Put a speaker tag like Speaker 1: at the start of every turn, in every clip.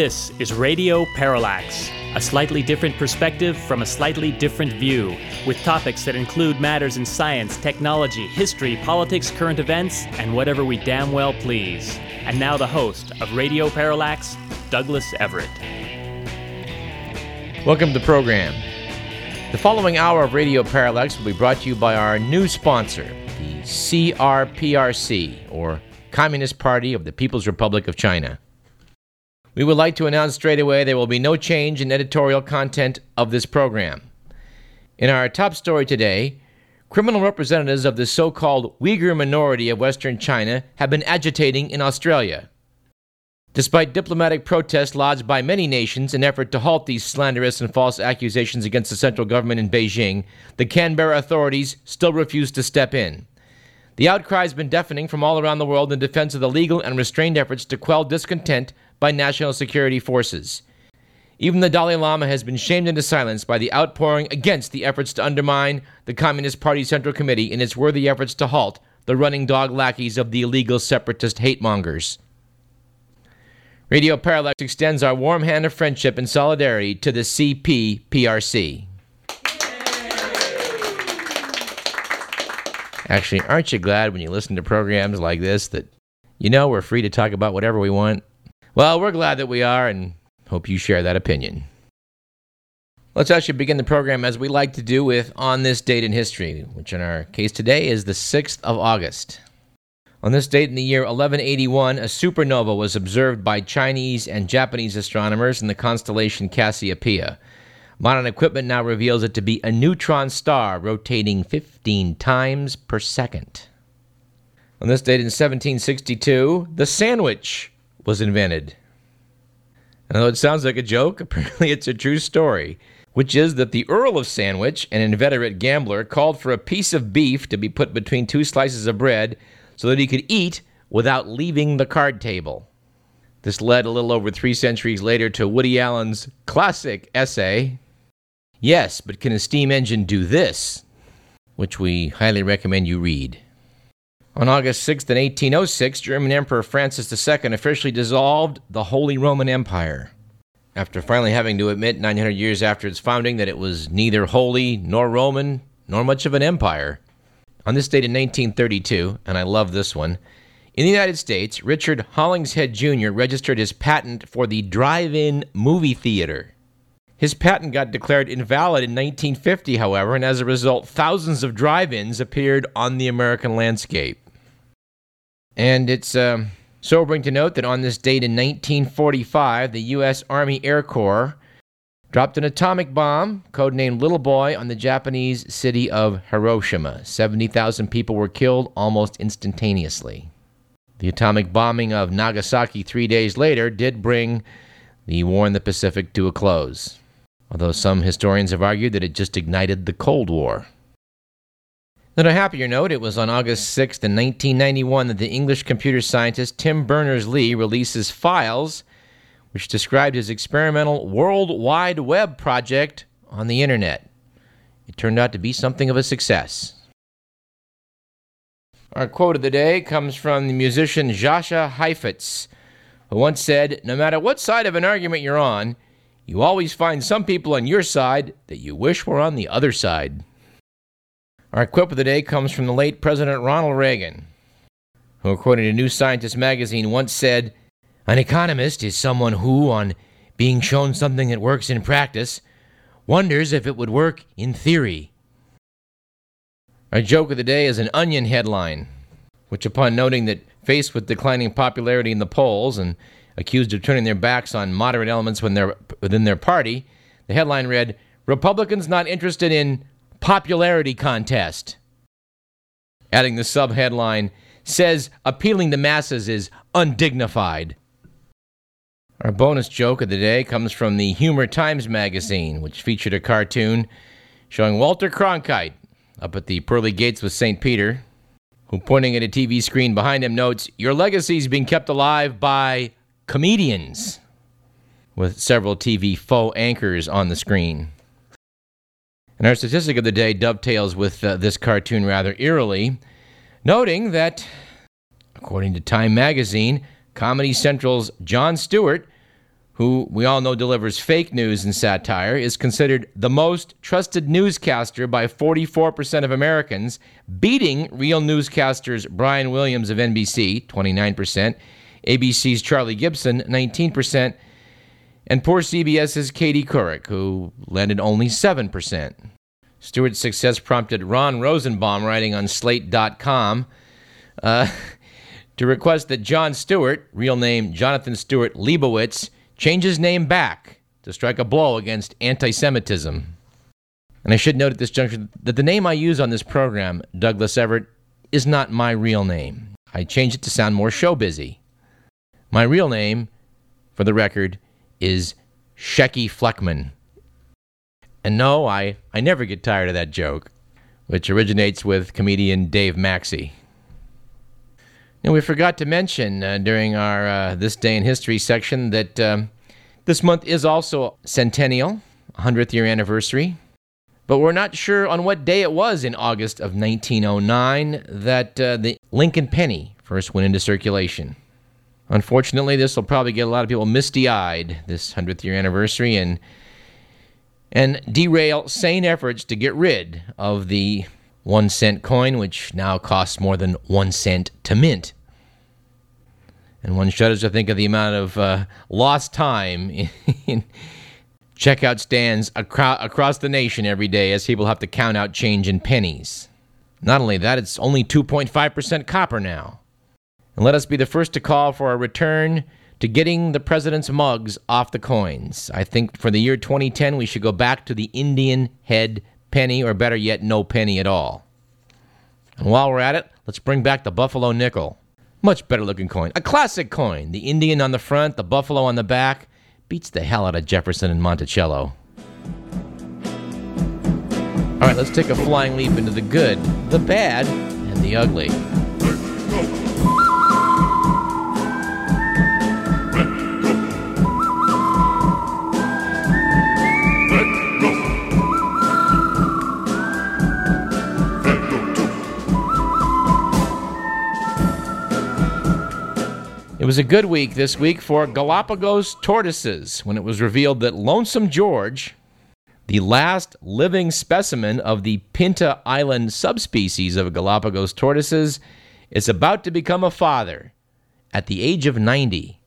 Speaker 1: This is Radio Parallax, a slightly different perspective from a slightly different view, with topics that include matters in science, technology, history, politics, current events, and whatever we damn well please. And now the host of Radio Parallax, Douglas Everett.
Speaker 2: Welcome to the program. The following hour of Radio Parallax will be brought to you by our new sponsor, the CRPRC, or Communist Party of the People's Republic of China. We would like to announce straight away there will be no change in editorial content of this program. In our top story today, criminal representatives of the so called Uyghur minority of Western China have been agitating in Australia. Despite diplomatic protests lodged by many nations in effort to halt these slanderous and false accusations against the central government in Beijing, the Canberra authorities still refuse to step in. The outcry has been deafening from all around the world in defense of the legal and restrained efforts to quell discontent by national security forces. Even the Dalai Lama has been shamed into silence by the outpouring against the efforts to undermine the Communist Party Central Committee in its worthy efforts to halt the running dog lackeys of the illegal separatist hate mongers. Radio Parallax extends our warm hand of friendship and solidarity to the CPPRC. Actually, aren't you glad when you listen to programs like this that you know we're free to talk about whatever we want? Well, we're glad that we are and hope you share that opinion. Let's actually begin the program as we like to do with On This Date in History, which in our case today is the 6th of August. On this date in the year 1181, a supernova was observed by Chinese and Japanese astronomers in the constellation Cassiopeia. Modern equipment now reveals it to be a neutron star rotating 15 times per second. On this date in 1762, the sandwich was invented. And though it sounds like a joke, apparently it's a true story, which is that the Earl of Sandwich, an inveterate gambler, called for a piece of beef to be put between two slices of bread so that he could eat without leaving the card table. This led a little over three centuries later to Woody Allen's classic essay, Yes, but can a steam engine do this? which we highly recommend you read. On August 6th, in 1806, German Emperor Francis II officially dissolved the Holy Roman Empire. After finally having to admit 900 years after its founding that it was neither holy nor Roman nor much of an empire. On this date in 1932, and I love this one, in the United States, Richard Hollingshead Jr. registered his patent for the drive in movie theater. His patent got declared invalid in 1950, however, and as a result, thousands of drive ins appeared on the American landscape. And it's uh, sobering to note that on this date in 1945, the U.S. Army Air Corps dropped an atomic bomb, codenamed Little Boy, on the Japanese city of Hiroshima. 70,000 people were killed almost instantaneously. The atomic bombing of Nagasaki three days later did bring the war in the Pacific to a close, although some historians have argued that it just ignited the Cold War. On a happier note, it was on August 6th in 1991 that the English computer scientist Tim Berners-Lee releases files which described his experimental World Wide Web project on the internet. It turned out to be something of a success. Our quote of the day comes from the musician Jascha Heifetz, who once said, No matter what side of an argument you're on, you always find some people on your side that you wish were on the other side. Our quip of the day comes from the late President Ronald Reagan, who, according to New Scientist magazine, once said, An economist is someone who, on being shown something that works in practice, wonders if it would work in theory. Our joke of the day is an onion headline, which, upon noting that faced with declining popularity in the polls and accused of turning their backs on moderate elements within their party, the headline read Republicans not interested in popularity contest. Adding the subheadline says appealing to masses is undignified. Our bonus joke of the day comes from the Humor Times magazine, which featured a cartoon showing Walter Cronkite up at the pearly gates with St. Peter, who, pointing at a TV screen behind him, notes, Your legacy is being kept alive by comedians, with several TV faux anchors on the screen. And our statistic of the day dovetails with uh, this cartoon rather eerily, noting that, according to Time magazine, Comedy Central's Jon Stewart, who we all know delivers fake news and satire, is considered the most trusted newscaster by 44% of Americans, beating real newscasters Brian Williams of NBC, 29%, ABC's Charlie Gibson, 19%, and poor CBS's Katie Couric, who landed only 7%. Stewart's success prompted Ron Rosenbaum writing on Slate.com uh, to request that Jon Stewart, real name Jonathan Stewart Leibowitz, change his name back to strike a blow against anti Semitism. And I should note at this juncture that the name I use on this program, Douglas Everett, is not my real name. I changed it to sound more show busy. My real name, for the record, is Shecky Fleckman. And no, I, I never get tired of that joke, which originates with comedian Dave Maxey. And we forgot to mention uh, during our uh, This Day in History section that um, this month is also centennial, 100th year anniversary. But we're not sure on what day it was in August of 1909 that uh, the Lincoln penny first went into circulation. Unfortunately, this will probably get a lot of people misty eyed this 100th year anniversary and and derail sane efforts to get rid of the one cent coin, which now costs more than one cent to mint. And one shudders to think of the amount of uh, lost time in, in checkout stands acro- across the nation every day as people have to count out change in pennies. Not only that, it's only 2.5% copper now. And let us be the first to call for a return to getting the president's mugs off the coins. I think for the year 2010, we should go back to the Indian head penny, or better yet, no penny at all. And while we're at it, let's bring back the Buffalo nickel. Much better looking coin. A classic coin. The Indian on the front, the buffalo on the back. Beats the hell out of Jefferson and Monticello. All right, let's take a flying leap into the good, the bad, and the ugly. Was a good week this week for Galapagos tortoises when it was revealed that Lonesome George, the last living specimen of the Pinta Island subspecies of Galapagos tortoises, is about to become a father at the age of 90.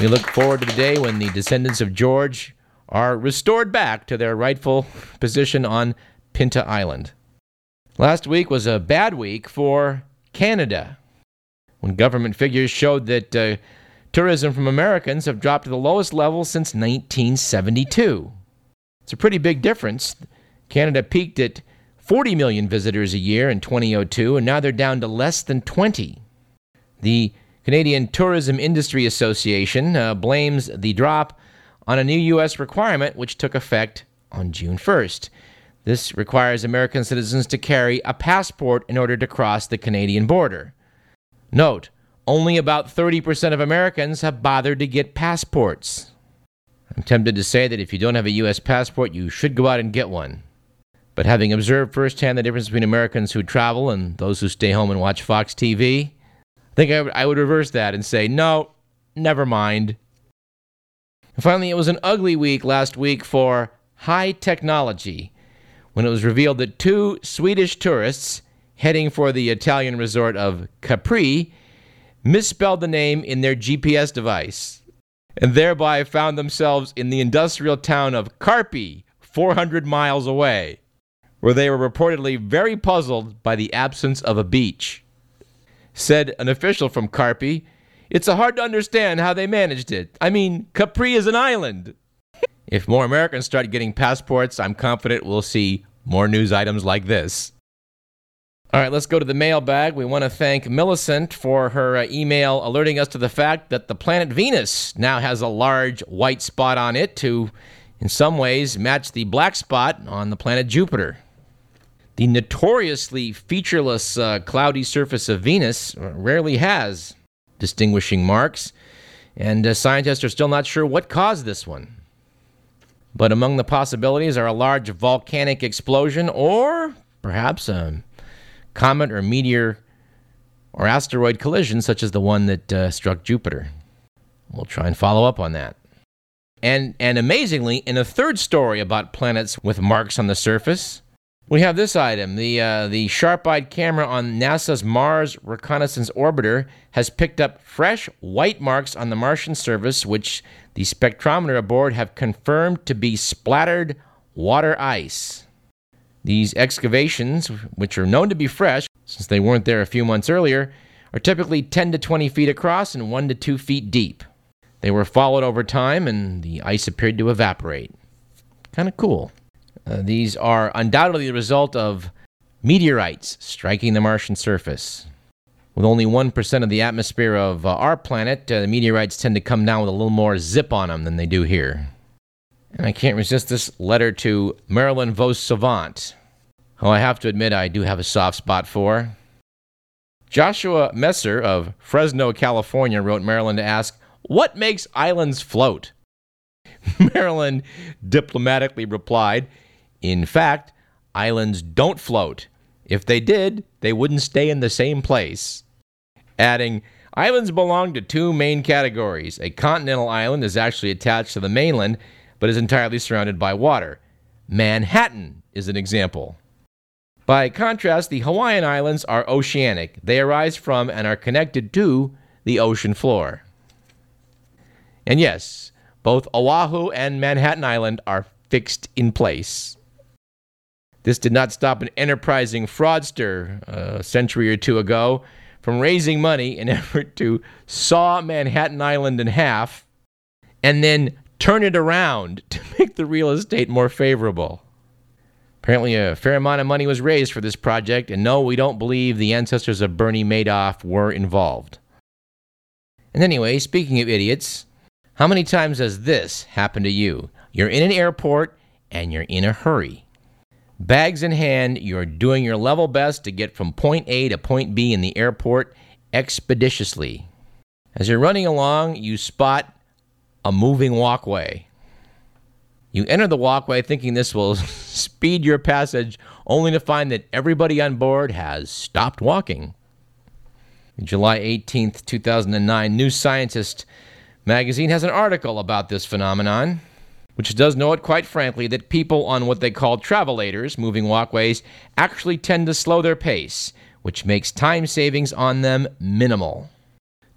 Speaker 2: We look forward to the day when the descendants of George are restored back to their rightful position on Pinta Island. Last week was a bad week for Canada when government figures showed that uh, tourism from Americans have dropped to the lowest level since 1972. It's a pretty big difference. Canada peaked at 40 million visitors a year in 2002, and now they're down to less than 20. The Canadian Tourism Industry Association uh, blames the drop on a new U.S. requirement which took effect on June 1st. This requires American citizens to carry a passport in order to cross the Canadian border. Note, only about 30% of Americans have bothered to get passports. I'm tempted to say that if you don't have a U.S. passport, you should go out and get one. But having observed firsthand the difference between Americans who travel and those who stay home and watch Fox TV, I think I would, would reverse that and say, no, never mind. And finally, it was an ugly week last week for high technology when it was revealed that two Swedish tourists heading for the Italian resort of Capri misspelled the name in their GPS device and thereby found themselves in the industrial town of Carpi, 400 miles away, where they were reportedly very puzzled by the absence of a beach. Said an official from Carpi, It's hard to understand how they managed it. I mean, Capri is an island. if more Americans start getting passports, I'm confident we'll see more news items like this. All right, let's go to the mailbag. We want to thank Millicent for her uh, email alerting us to the fact that the planet Venus now has a large white spot on it to, in some ways, match the black spot on the planet Jupiter. The notoriously featureless uh, cloudy surface of Venus rarely has distinguishing marks, and uh, scientists are still not sure what caused this one. But among the possibilities are a large volcanic explosion or perhaps a comet or meteor or asteroid collision, such as the one that uh, struck Jupiter. We'll try and follow up on that. And, and amazingly, in a third story about planets with marks on the surface, we have this item. The, uh, the sharp eyed camera on NASA's Mars Reconnaissance Orbiter has picked up fresh white marks on the Martian surface, which the spectrometer aboard have confirmed to be splattered water ice. These excavations, which are known to be fresh since they weren't there a few months earlier, are typically 10 to 20 feet across and 1 to 2 feet deep. They were followed over time and the ice appeared to evaporate. Kind of cool. Uh, these are undoubtedly the result of meteorites striking the Martian surface. With only 1% of the atmosphere of uh, our planet, uh, the meteorites tend to come down with a little more zip on them than they do here. And I can't resist this letter to Marilyn Vos Savant, who I have to admit I do have a soft spot for. Joshua Messer of Fresno, California wrote Marilyn to ask, What makes islands float? Marilyn diplomatically replied, In fact, islands don't float. If they did, they wouldn't stay in the same place. Adding, Islands belong to two main categories. A continental island is actually attached to the mainland, but is entirely surrounded by water. Manhattan is an example. By contrast, the Hawaiian Islands are oceanic. They arise from and are connected to the ocean floor. And yes, both Oahu and Manhattan Island are fixed in place. This did not stop an enterprising fraudster uh, a century or two ago from raising money in effort to saw Manhattan Island in half and then turn it around to make the real estate more favorable. Apparently, a fair amount of money was raised for this project, and no, we don't believe the ancestors of Bernie Madoff were involved. And anyway, speaking of idiots, how many times has this happened to you? You're in an airport and you're in a hurry. Bags in hand, you're doing your level best to get from point A to point B in the airport expeditiously. As you're running along, you spot a moving walkway. You enter the walkway thinking this will speed your passage, only to find that everybody on board has stopped walking. July 18th, 2009, New Scientist magazine has an article about this phenomenon, which does note, quite frankly, that people on what they call travelators, moving walkways, actually tend to slow their pace, which makes time savings on them minimal.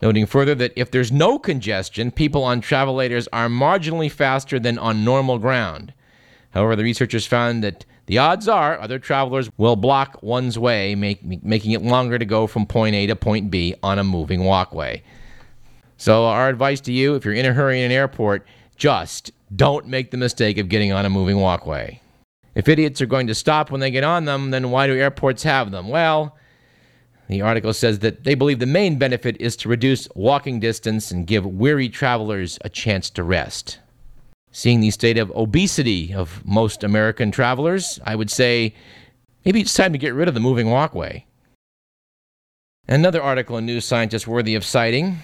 Speaker 2: Noting further that if there's no congestion, people on travelators are marginally faster than on normal ground. However, the researchers found that the odds are other travelers will block one's way, make, making it longer to go from point A to point B on a moving walkway. So, our advice to you if you're in a hurry in an airport, just don't make the mistake of getting on a moving walkway. If idiots are going to stop when they get on them, then why do airports have them? Well, the article says that they believe the main benefit is to reduce walking distance and give weary travelers a chance to rest. Seeing the state of obesity of most American travelers, I would say maybe it's time to get rid of the moving walkway. Another article in New Scientist worthy of citing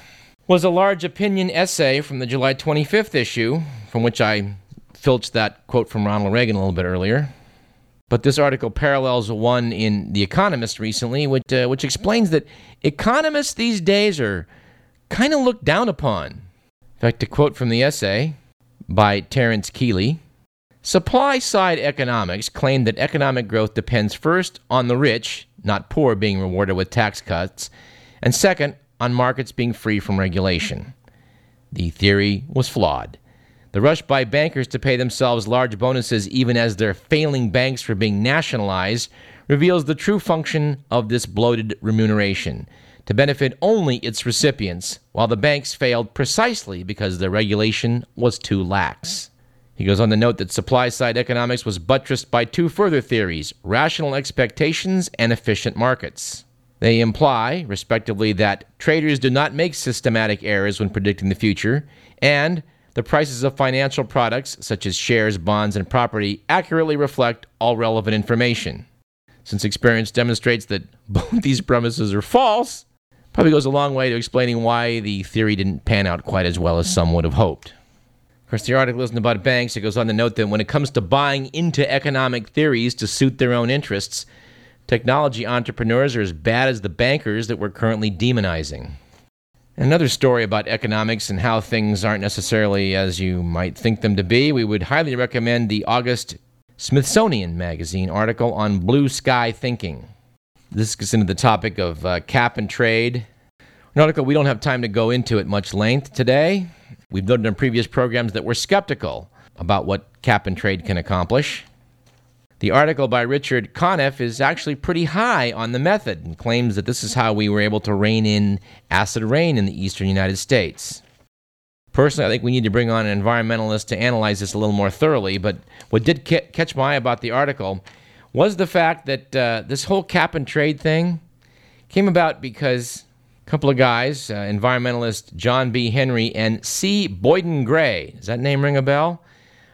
Speaker 2: was a large opinion essay from the July 25th issue, from which I filched that quote from Ronald Reagan a little bit earlier. But this article parallels one in The Economist recently, which, uh, which explains that economists these days are kind of looked down upon. In fact, a quote from the essay by Terence Kealey Supply side economics claim that economic growth depends first on the rich, not poor, being rewarded with tax cuts, and second, on markets being free from regulation. The theory was flawed. The rush by bankers to pay themselves large bonuses, even as their failing banks were being nationalized, reveals the true function of this bloated remuneration to benefit only its recipients, while the banks failed precisely because the regulation was too lax. He goes on to note that supply side economics was buttressed by two further theories rational expectations and efficient markets. They imply, respectively, that traders do not make systematic errors when predicting the future, and the prices of financial products, such as shares, bonds, and property, accurately reflect all relevant information. Since experience demonstrates that both these premises are false, probably goes a long way to explaining why the theory didn't pan out quite as well as some would have hoped. Of course, the article isn't about banks. It goes on to note that when it comes to buying into economic theories to suit their own interests, technology entrepreneurs are as bad as the bankers that we're currently demonizing. Another story about economics and how things aren't necessarily as you might think them to be, we would highly recommend the August Smithsonian Magazine article on blue sky thinking. This gets into the topic of uh, cap and trade. An article we don't have time to go into at much length today. We've noted in previous programs that we're skeptical about what cap and trade can accomplish. The article by Richard Conniff is actually pretty high on the method and claims that this is how we were able to rein in acid rain in the eastern United States. Personally, I think we need to bring on an environmentalist to analyze this a little more thoroughly, but what did ca- catch my eye about the article was the fact that uh, this whole cap and trade thing came about because a couple of guys, uh, environmentalist John B. Henry and C. Boyden Gray, does that name ring a bell?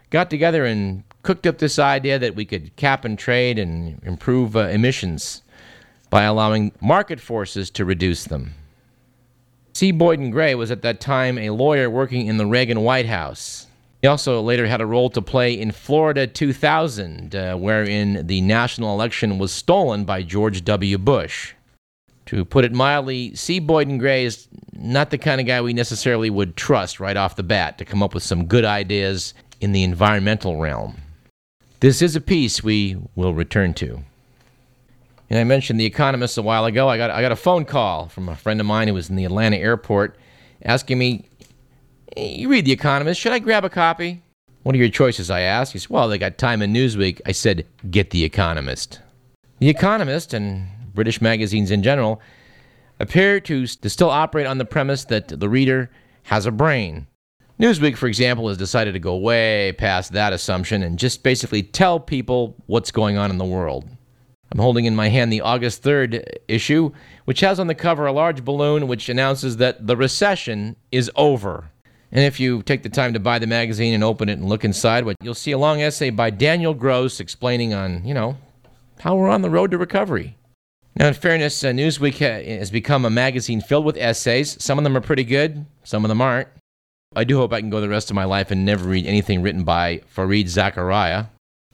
Speaker 2: Got together and cooked up this idea that we could cap and trade and improve uh, emissions by allowing market forces to reduce them. C. Boyden Gray was at that time a lawyer working in the Reagan White House. He also later had a role to play in Florida 2000, uh, wherein the national election was stolen by George W. Bush. To put it mildly, C. Boyden Gray is not the kind of guy we necessarily would trust right off the bat to come up with some good ideas in the environmental realm. This is a piece we will return to. And I mentioned The Economist a while ago. I got, I got a phone call from a friend of mine who was in the Atlanta airport asking me, You read The Economist, should I grab a copy? What are your choices? I asked. He said, Well, they got Time and Newsweek. I said, Get The Economist. The Economist and British magazines in general appear to, to still operate on the premise that the reader has a brain Newsweek, for example, has decided to go way past that assumption and just basically tell people what's going on in the world. I'm holding in my hand the August 3rd issue, which has on the cover a large balloon which announces that the recession is over. And if you take the time to buy the magazine and open it and look inside, what you'll see a long essay by Daniel Gross explaining on, you know, how we're on the road to recovery. Now, in fairness, uh, Newsweek has become a magazine filled with essays. Some of them are pretty good, some of them aren't. I do hope I can go the rest of my life and never read anything written by Fareed Zakaria.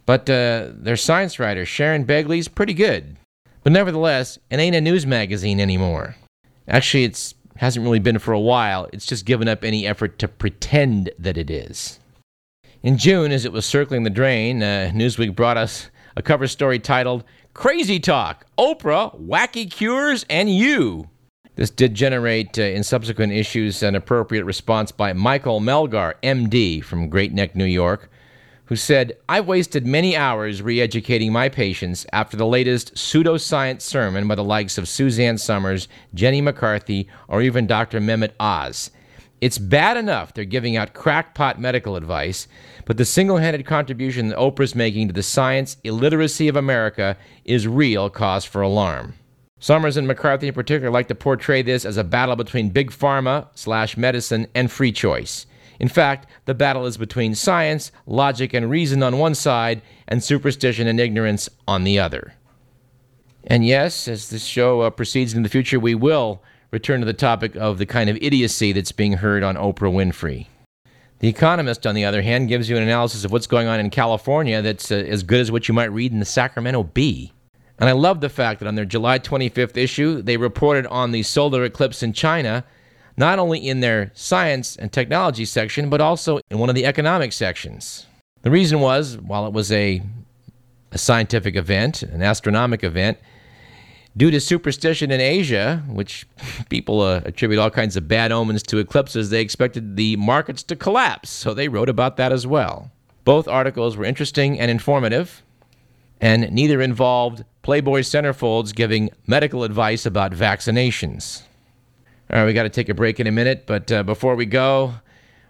Speaker 2: But uh, their science writer, Sharon Begley's pretty good. But nevertheless, it ain't a news magazine anymore. Actually, it hasn't really been for a while. It's just given up any effort to pretend that it is. In June, as it was circling the drain, uh, Newsweek brought us a cover story titled Crazy Talk Oprah, Wacky Cures, and You. This did generate, uh, in subsequent issues, an appropriate response by Michael Melgar, MD, from Great Neck, New York, who said, I've wasted many hours re educating my patients after the latest pseudoscience sermon by the likes of Suzanne Somers, Jenny McCarthy, or even Dr. Mehmet Oz. It's bad enough they're giving out crackpot medical advice, but the single handed contribution that Oprah's making to the science illiteracy of America is real cause for alarm. Somers and McCarthy in particular like to portray this as a battle between big pharma slash medicine and free choice. In fact, the battle is between science, logic, and reason on one side, and superstition and ignorance on the other. And yes, as this show uh, proceeds in the future, we will return to the topic of the kind of idiocy that's being heard on Oprah Winfrey. The Economist, on the other hand, gives you an analysis of what's going on in California that's uh, as good as what you might read in the Sacramento Bee. And I love the fact that on their July 25th issue, they reported on the solar eclipse in China, not only in their science and technology section, but also in one of the economic sections. The reason was, while it was a, a scientific event, an astronomical event, due to superstition in Asia, which people uh, attribute all kinds of bad omens to eclipses, they expected the markets to collapse. So they wrote about that as well. Both articles were interesting and informative, and neither involved Playboy centerfolds giving medical advice about vaccinations. All right, we got to take a break in a minute, but uh, before we go,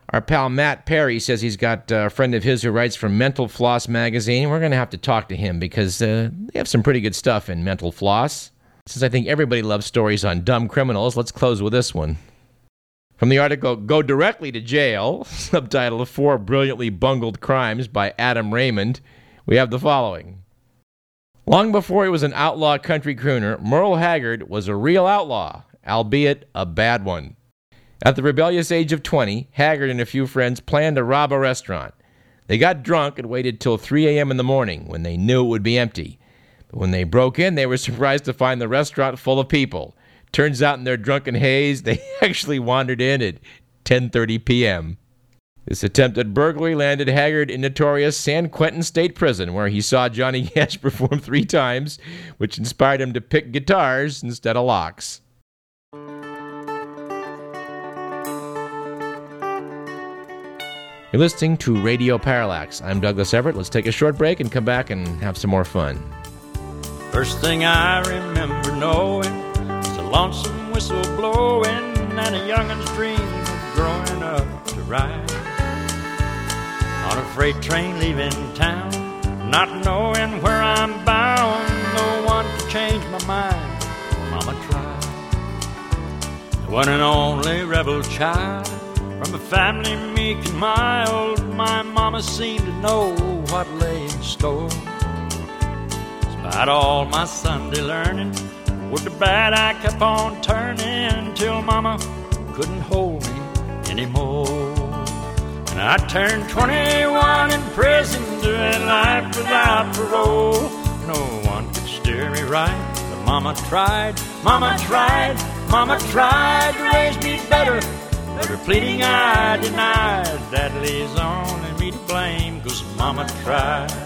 Speaker 2: our pal Matt Perry says he's got uh, a friend of his who writes for Mental Floss magazine. We're going to have to talk to him because uh, they have some pretty good stuff in Mental Floss. Since I think everybody loves stories on dumb criminals, let's close with this one. From the article Go Directly to Jail, subtitled Four Brilliantly Bungled Crimes by Adam Raymond, we have the following. Long before he was an outlaw country crooner, Merle Haggard was a real outlaw, albeit a bad one. At the rebellious age of 20, Haggard and a few friends planned to rob a restaurant. They got drunk and waited till 3 a.m. in the morning when they knew it would be empty. But when they broke in, they were surprised to find the restaurant full of people. Turns out in their drunken haze, they actually wandered in at 10:30 p.m. This attempted burglary landed Haggard in notorious San Quentin State Prison, where he saw Johnny Cash perform three times, which inspired him to pick guitars instead of locks. You're listening to Radio Parallax. I'm Douglas Everett. Let's take a short break and come back and have some more fun.
Speaker 3: First thing I remember knowing was a lonesome whistle blowing and a youngin's dream of growing up to ride on a freight train leaving town, not knowing where I'm bound. No one to change my mind. Mama tried. The one and only rebel child from a family meek and mild. My mama seemed to know what lay in store. Despite all my Sunday learning, with the bad I kept on turning till Mama couldn't hold me anymore. And I turned 21 in prison, doing life without parole. No one could steer me right, but Mama tried, Mama tried, Mama tried to raise me better. But her pleading I denied. That leaves only me to blame, cause Mama tried.